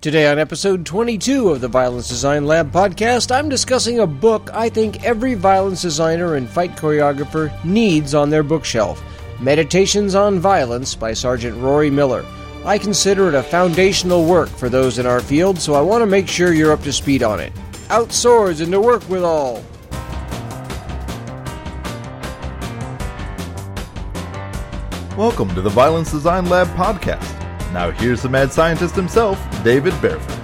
Today, on episode 22 of the Violence Design Lab podcast, I'm discussing a book I think every violence designer and fight choreographer needs on their bookshelf Meditations on Violence by Sergeant Rory Miller. I consider it a foundational work for those in our field, so I want to make sure you're up to speed on it. Out swords and to work with all! Welcome to the Violence Design Lab podcast. Now here's the mad scientist himself, David Barefoot.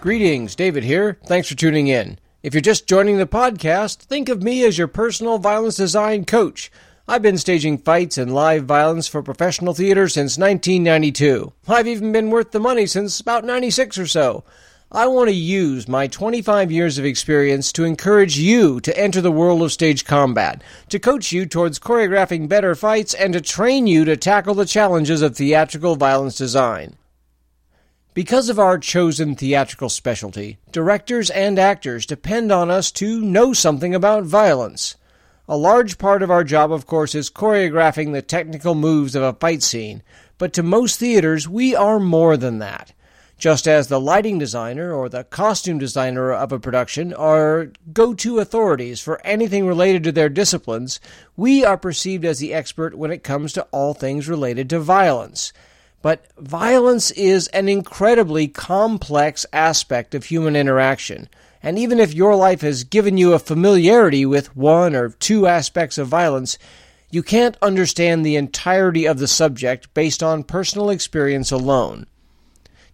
Greetings, David here. Thanks for tuning in. If you're just joining the podcast, think of me as your personal violence design coach. I've been staging fights and live violence for professional theater since 1992. I've even been worth the money since about 96 or so. I want to use my 25 years of experience to encourage you to enter the world of stage combat, to coach you towards choreographing better fights, and to train you to tackle the challenges of theatrical violence design. Because of our chosen theatrical specialty, directors and actors depend on us to know something about violence. A large part of our job, of course, is choreographing the technical moves of a fight scene, but to most theaters, we are more than that just as the lighting designer or the costume designer of a production are go to authorities for anything related to their disciplines, we are perceived as the expert when it comes to all things related to violence. But violence is an incredibly complex aspect of human interaction. And even if your life has given you a familiarity with one or two aspects of violence, you can't understand the entirety of the subject based on personal experience alone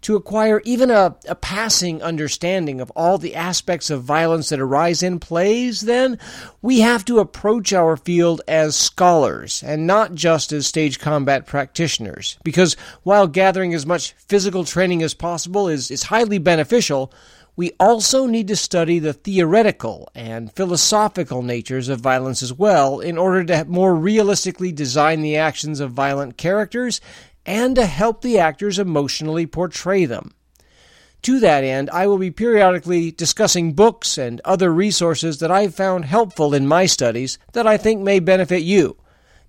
to acquire even a, a passing understanding of all the aspects of violence that arise in plays, then we have to approach our field as scholars and not just as stage combat practitioners. Because while gathering as much physical training as possible is, is highly beneficial, we also need to study the theoretical and philosophical natures of violence as well in order to more realistically design the actions of violent characters and to help the actors emotionally portray them. To that end, I will be periodically discussing books and other resources that I've found helpful in my studies that I think may benefit you.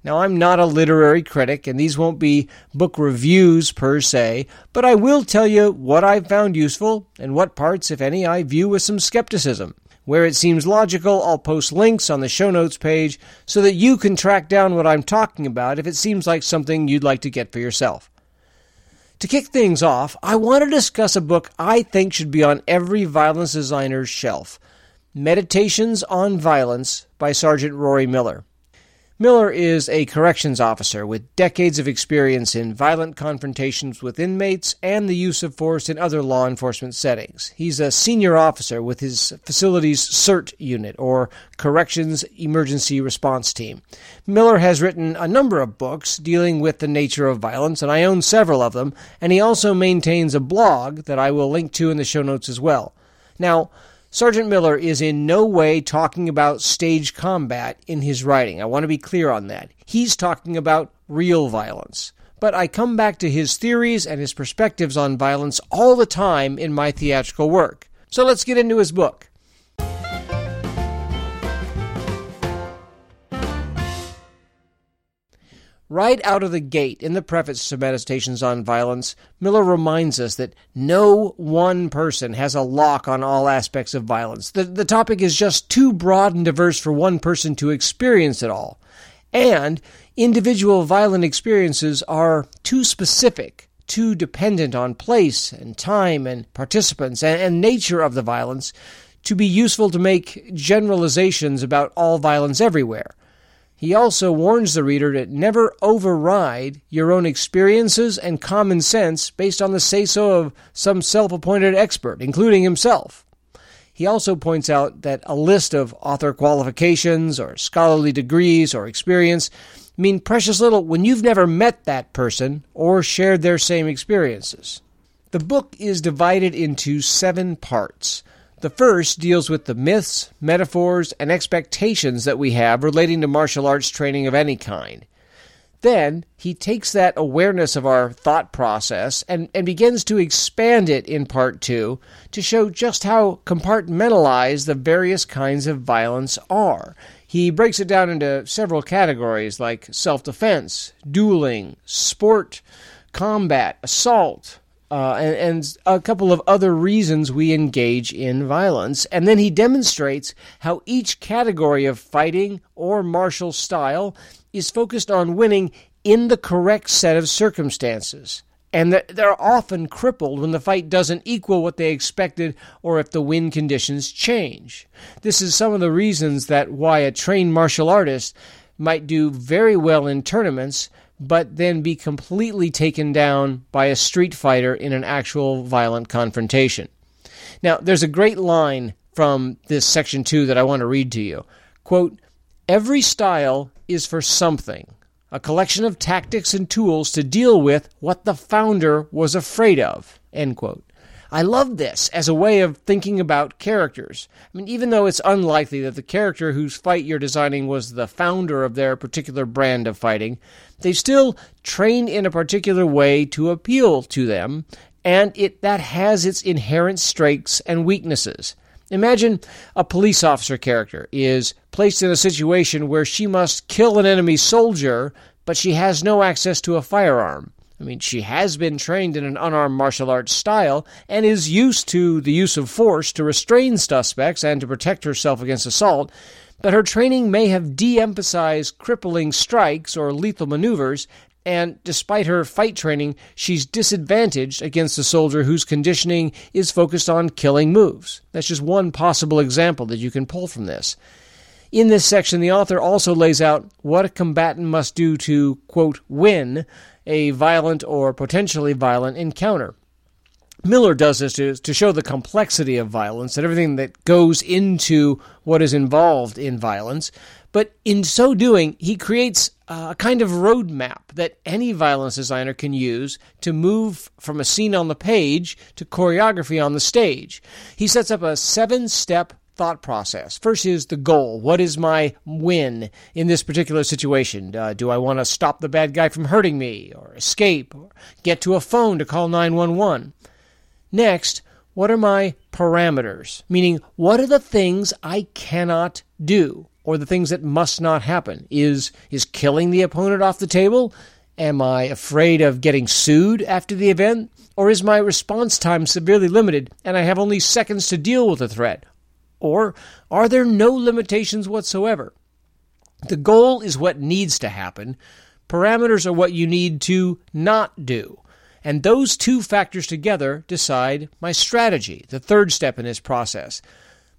Now, I'm not a literary critic, and these won't be book reviews per se, but I will tell you what I've found useful and what parts, if any, I view with some skepticism. Where it seems logical, I'll post links on the show notes page so that you can track down what I'm talking about if it seems like something you'd like to get for yourself. To kick things off, I want to discuss a book I think should be on every violence designer's shelf Meditations on Violence by Sergeant Rory Miller. Miller is a corrections officer with decades of experience in violent confrontations with inmates and the use of force in other law enforcement settings. He's a senior officer with his facility's CERT unit, or Corrections Emergency Response Team. Miller has written a number of books dealing with the nature of violence, and I own several of them, and he also maintains a blog that I will link to in the show notes as well. Now, Sergeant Miller is in no way talking about stage combat in his writing. I want to be clear on that. He's talking about real violence. But I come back to his theories and his perspectives on violence all the time in my theatrical work. So let's get into his book. Right out of the gate in the preface to Meditations on Violence, Miller reminds us that no one person has a lock on all aspects of violence. The, the topic is just too broad and diverse for one person to experience it all. And individual violent experiences are too specific, too dependent on place and time and participants and, and nature of the violence to be useful to make generalizations about all violence everywhere. He also warns the reader to never override your own experiences and common sense based on the say so of some self appointed expert, including himself. He also points out that a list of author qualifications or scholarly degrees or experience mean precious little when you've never met that person or shared their same experiences. The book is divided into seven parts. The first deals with the myths, metaphors, and expectations that we have relating to martial arts training of any kind. Then he takes that awareness of our thought process and, and begins to expand it in part two to show just how compartmentalized the various kinds of violence are. He breaks it down into several categories like self defense, dueling, sport, combat, assault, uh, and, and, a couple of other reasons we engage in violence. And then he demonstrates how each category of fighting or martial style is focused on winning in the correct set of circumstances. And they're often crippled when the fight doesn't equal what they expected or if the win conditions change. This is some of the reasons that why a trained martial artist might do very well in tournaments but then be completely taken down by a street fighter in an actual violent confrontation. Now, there's a great line from this section 2 that I want to read to you. Quote, Every style is for something, a collection of tactics and tools to deal with what the founder was afraid of. End quote. I love this as a way of thinking about characters. I mean, even though it's unlikely that the character whose fight you're designing was the founder of their particular brand of fighting, they still train in a particular way to appeal to them, and it that has its inherent strengths and weaknesses. Imagine a police officer character is placed in a situation where she must kill an enemy soldier, but she has no access to a firearm. I mean, she has been trained in an unarmed martial arts style and is used to the use of force to restrain suspects and to protect herself against assault, but her training may have de emphasized crippling strikes or lethal maneuvers, and despite her fight training, she's disadvantaged against a soldier whose conditioning is focused on killing moves. That's just one possible example that you can pull from this. In this section, the author also lays out what a combatant must do to, quote, win a violent or potentially violent encounter. Miller does this to, to show the complexity of violence and everything that goes into what is involved in violence. But in so doing, he creates a kind of roadmap that any violence designer can use to move from a scene on the page to choreography on the stage. He sets up a seven step thought process. First is the goal. What is my win in this particular situation? Uh, do I want to stop the bad guy from hurting me, or escape, or get to a phone to call 911? Next, what are my parameters? Meaning, what are the things I cannot do, or the things that must not happen? Is, is killing the opponent off the table? Am I afraid of getting sued after the event? Or is my response time severely limited and I have only seconds to deal with the threat? Or are there no limitations whatsoever? The goal is what needs to happen. Parameters are what you need to not do. And those two factors together decide my strategy, the third step in this process.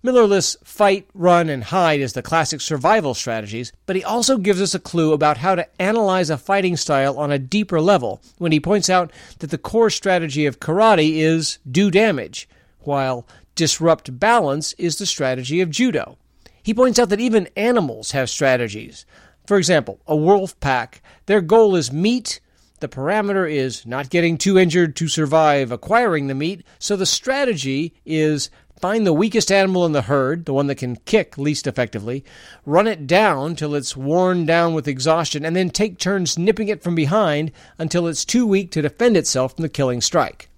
Miller lists fight, run, and hide as the classic survival strategies, but he also gives us a clue about how to analyze a fighting style on a deeper level when he points out that the core strategy of karate is do damage, while disrupt balance is the strategy of judo. He points out that even animals have strategies. For example, a wolf pack, their goal is meat. The parameter is not getting too injured to survive acquiring the meat, so the strategy is find the weakest animal in the herd, the one that can kick least effectively, run it down till it's worn down with exhaustion, and then take turns nipping it from behind until it's too weak to defend itself from the killing strike.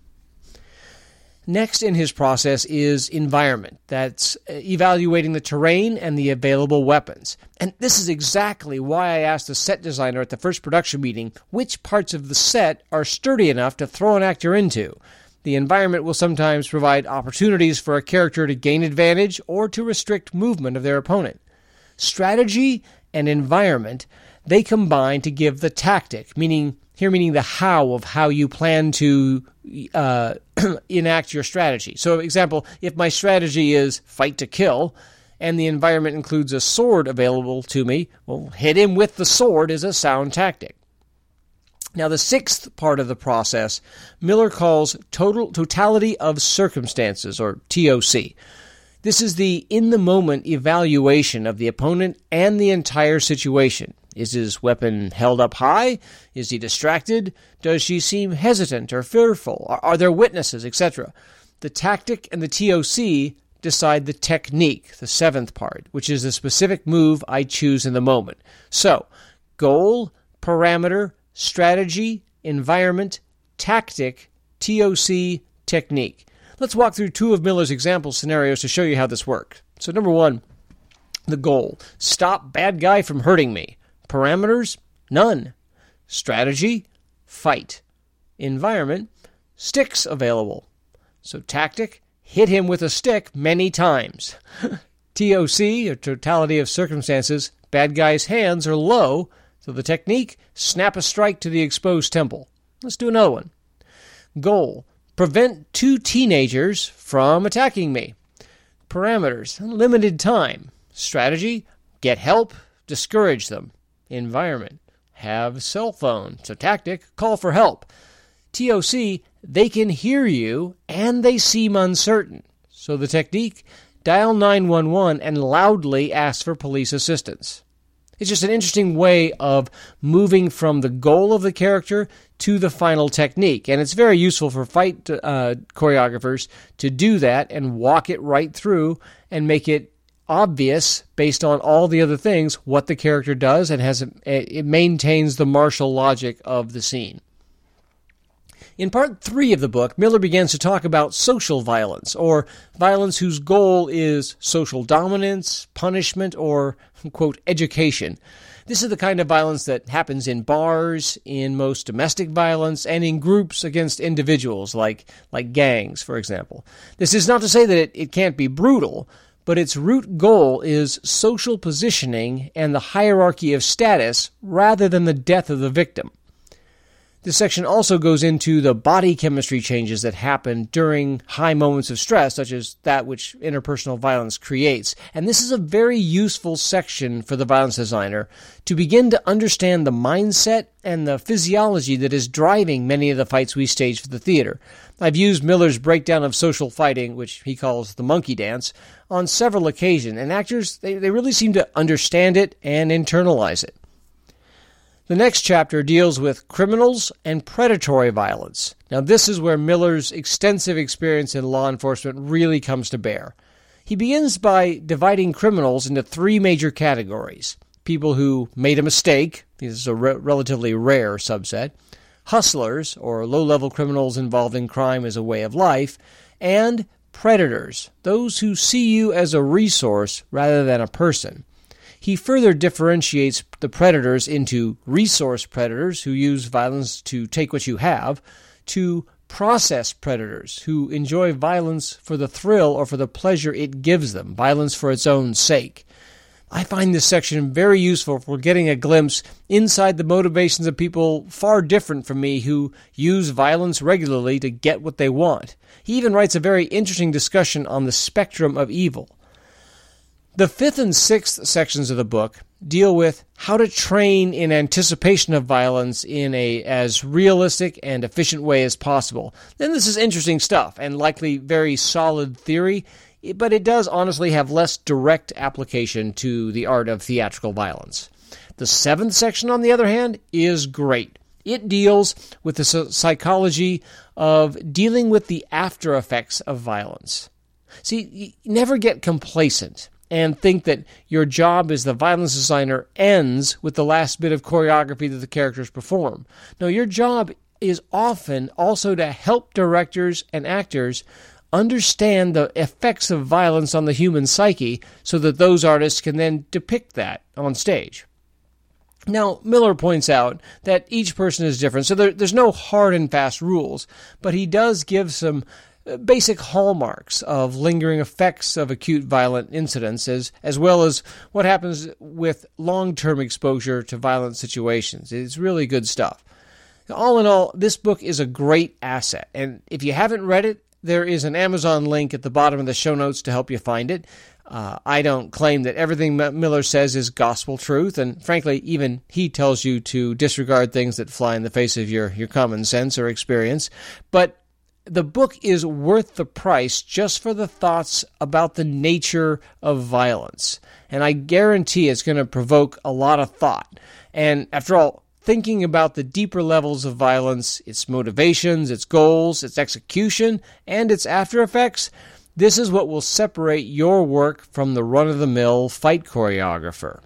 Next in his process is environment. That's uh, evaluating the terrain and the available weapons. And this is exactly why I asked the set designer at the first production meeting which parts of the set are sturdy enough to throw an actor into. The environment will sometimes provide opportunities for a character to gain advantage or to restrict movement of their opponent. Strategy and environment, they combine to give the tactic, meaning here meaning the how of how you plan to uh, enact your strategy. So, example, if my strategy is fight to kill, and the environment includes a sword available to me, well, hit him with the sword is a sound tactic. Now, the sixth part of the process, Miller calls total totality of circumstances, or TOC. This is the in the moment evaluation of the opponent and the entire situation. Is his weapon held up high? Is he distracted? Does she seem hesitant or fearful? Are, are there witnesses, etc.? The tactic and the TOC decide the technique, the seventh part, which is the specific move I choose in the moment. So, goal, parameter, strategy, environment, tactic, TOC, technique. Let's walk through two of Miller's example scenarios to show you how this works. So, number one, the goal stop bad guy from hurting me. Parameters? None. Strategy? Fight. Environment, sticks available. So tactic, hit him with a stick many times. TOC, or totality of circumstances, bad guy's hands are low, so the technique, snap a strike to the exposed temple. Let's do another one. Goal, prevent two teenagers from attacking me. Parameters, limited time. Strategy, get help, discourage them. Environment, have cell phone. So tactic, call for help. TOC, they can hear you and they seem uncertain. So the technique, dial 911 and loudly ask for police assistance. It's just an interesting way of moving from the goal of the character to the final technique. And it's very useful for fight uh, choreographers to do that and walk it right through and make it obvious based on all the other things what the character does and has it maintains the martial logic of the scene. In part three of the book, Miller begins to talk about social violence, or violence whose goal is social dominance, punishment, or, quote, education. This is the kind of violence that happens in bars, in most domestic violence, and in groups against individuals, like, like gangs, for example. This is not to say that it, it can't be brutal, but its root goal is social positioning and the hierarchy of status rather than the death of the victim. This section also goes into the body chemistry changes that happen during high moments of stress, such as that which interpersonal violence creates. And this is a very useful section for the violence designer to begin to understand the mindset and the physiology that is driving many of the fights we stage for the theater. I've used Miller's breakdown of social fighting, which he calls the monkey dance, on several occasions, and actors, they, they really seem to understand it and internalize it. The next chapter deals with criminals and predatory violence. Now, this is where Miller's extensive experience in law enforcement really comes to bear. He begins by dividing criminals into three major categories people who made a mistake, this is a re- relatively rare subset, hustlers, or low level criminals involved in crime as a way of life, and predators, those who see you as a resource rather than a person. He further differentiates the predators into resource predators who use violence to take what you have, to process predators who enjoy violence for the thrill or for the pleasure it gives them, violence for its own sake. I find this section very useful for getting a glimpse inside the motivations of people far different from me who use violence regularly to get what they want. He even writes a very interesting discussion on the spectrum of evil. The fifth and sixth sections of the book deal with how to train in anticipation of violence in a as realistic and efficient way as possible. Then this is interesting stuff and likely very solid theory, but it does honestly have less direct application to the art of theatrical violence. The seventh section, on the other hand, is great. It deals with the psychology of dealing with the after effects of violence. See, never get complacent and think that your job as the violence designer ends with the last bit of choreography that the characters perform. No, your job is often also to help directors and actors understand the effects of violence on the human psyche so that those artists can then depict that on stage. Now, Miller points out that each person is different, so there, there's no hard and fast rules, but he does give some basic hallmarks of lingering effects of acute violent incidents, as, as well as what happens with long term exposure to violent situations. It's really good stuff. All in all, this book is a great asset, and if you haven't read it, there is an Amazon link at the bottom of the show notes to help you find it. Uh, I don't claim that everything Miller says is gospel truth, and frankly, even he tells you to disregard things that fly in the face of your, your common sense or experience. But the book is worth the price just for the thoughts about the nature of violence. And I guarantee it's going to provoke a lot of thought. And after all, thinking about the deeper levels of violence, its motivations, its goals, its execution, and its after effects, this is what will separate your work from the run of the mill fight choreographer.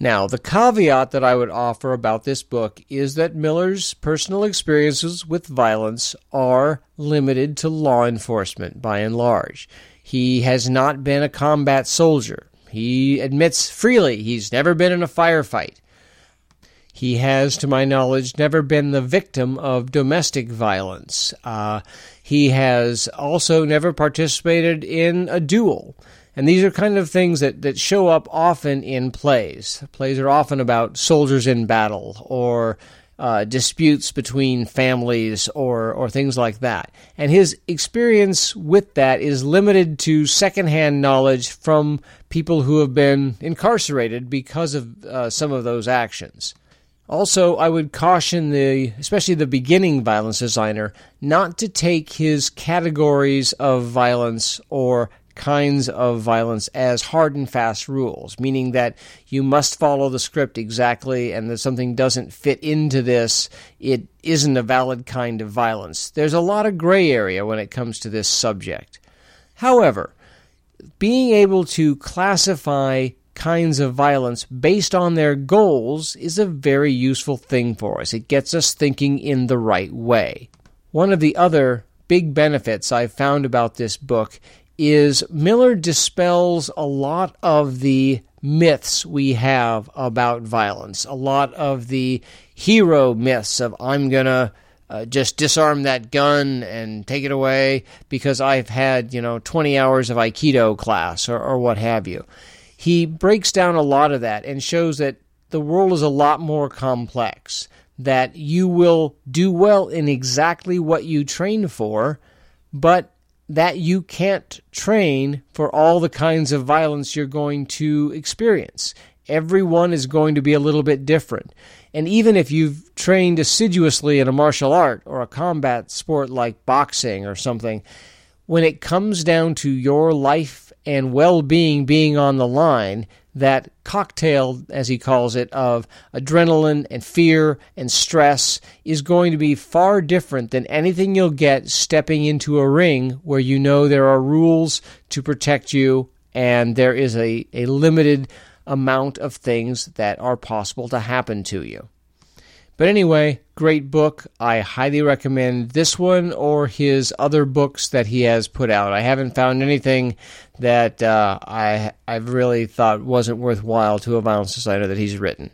Now, the caveat that I would offer about this book is that Miller's personal experiences with violence are limited to law enforcement by and large. He has not been a combat soldier. He admits freely he's never been in a firefight. He has, to my knowledge, never been the victim of domestic violence. Uh, he has also never participated in a duel. And these are kind of things that, that show up often in plays. Plays are often about soldiers in battle or uh, disputes between families or, or things like that. And his experience with that is limited to secondhand knowledge from people who have been incarcerated because of uh, some of those actions. Also, I would caution the, especially the beginning violence designer, not to take his categories of violence or kinds of violence as hard and fast rules, meaning that you must follow the script exactly, and that something doesn't fit into this, it isn't a valid kind of violence. There's a lot of gray area when it comes to this subject. However, being able to classify kinds of violence based on their goals is a very useful thing for us. It gets us thinking in the right way. One of the other big benefits I've found about this book is Miller dispels a lot of the myths we have about violence, a lot of the hero myths of I'm going to uh, just disarm that gun and take it away because I've had, you know, 20 hours of Aikido class or, or what have you. He breaks down a lot of that and shows that the world is a lot more complex, that you will do well in exactly what you train for, but that you can't train for all the kinds of violence you're going to experience. Everyone is going to be a little bit different. And even if you've trained assiduously in a martial art or a combat sport like boxing or something, when it comes down to your life and well being being on the line, that cocktail, as he calls it, of adrenaline and fear and stress is going to be far different than anything you'll get stepping into a ring where you know there are rules to protect you and there is a, a limited amount of things that are possible to happen to you. But anyway, great book. I highly recommend this one or his other books that he has put out. I haven't found anything that uh, I I've really thought wasn't worthwhile to a violence designer that he's written.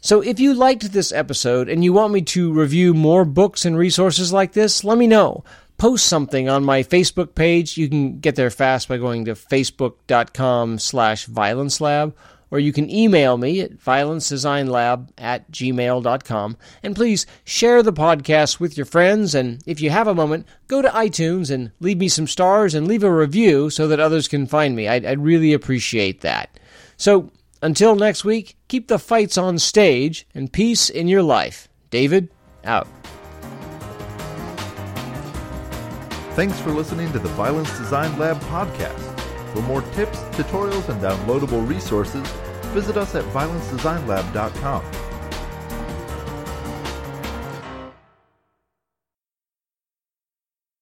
So if you liked this episode and you want me to review more books and resources like this, let me know. Post something on my Facebook page. You can get there fast by going to facebook.com slash violence lab or you can email me at violencedesignlab at gmail.com. And please share the podcast with your friends. And if you have a moment, go to iTunes and leave me some stars and leave a review so that others can find me. I'd, I'd really appreciate that. So until next week, keep the fights on stage and peace in your life. David, out. Thanks for listening to the Violence Design Lab podcast. For more tips, tutorials, and downloadable resources, visit us at violencedesignlab.com.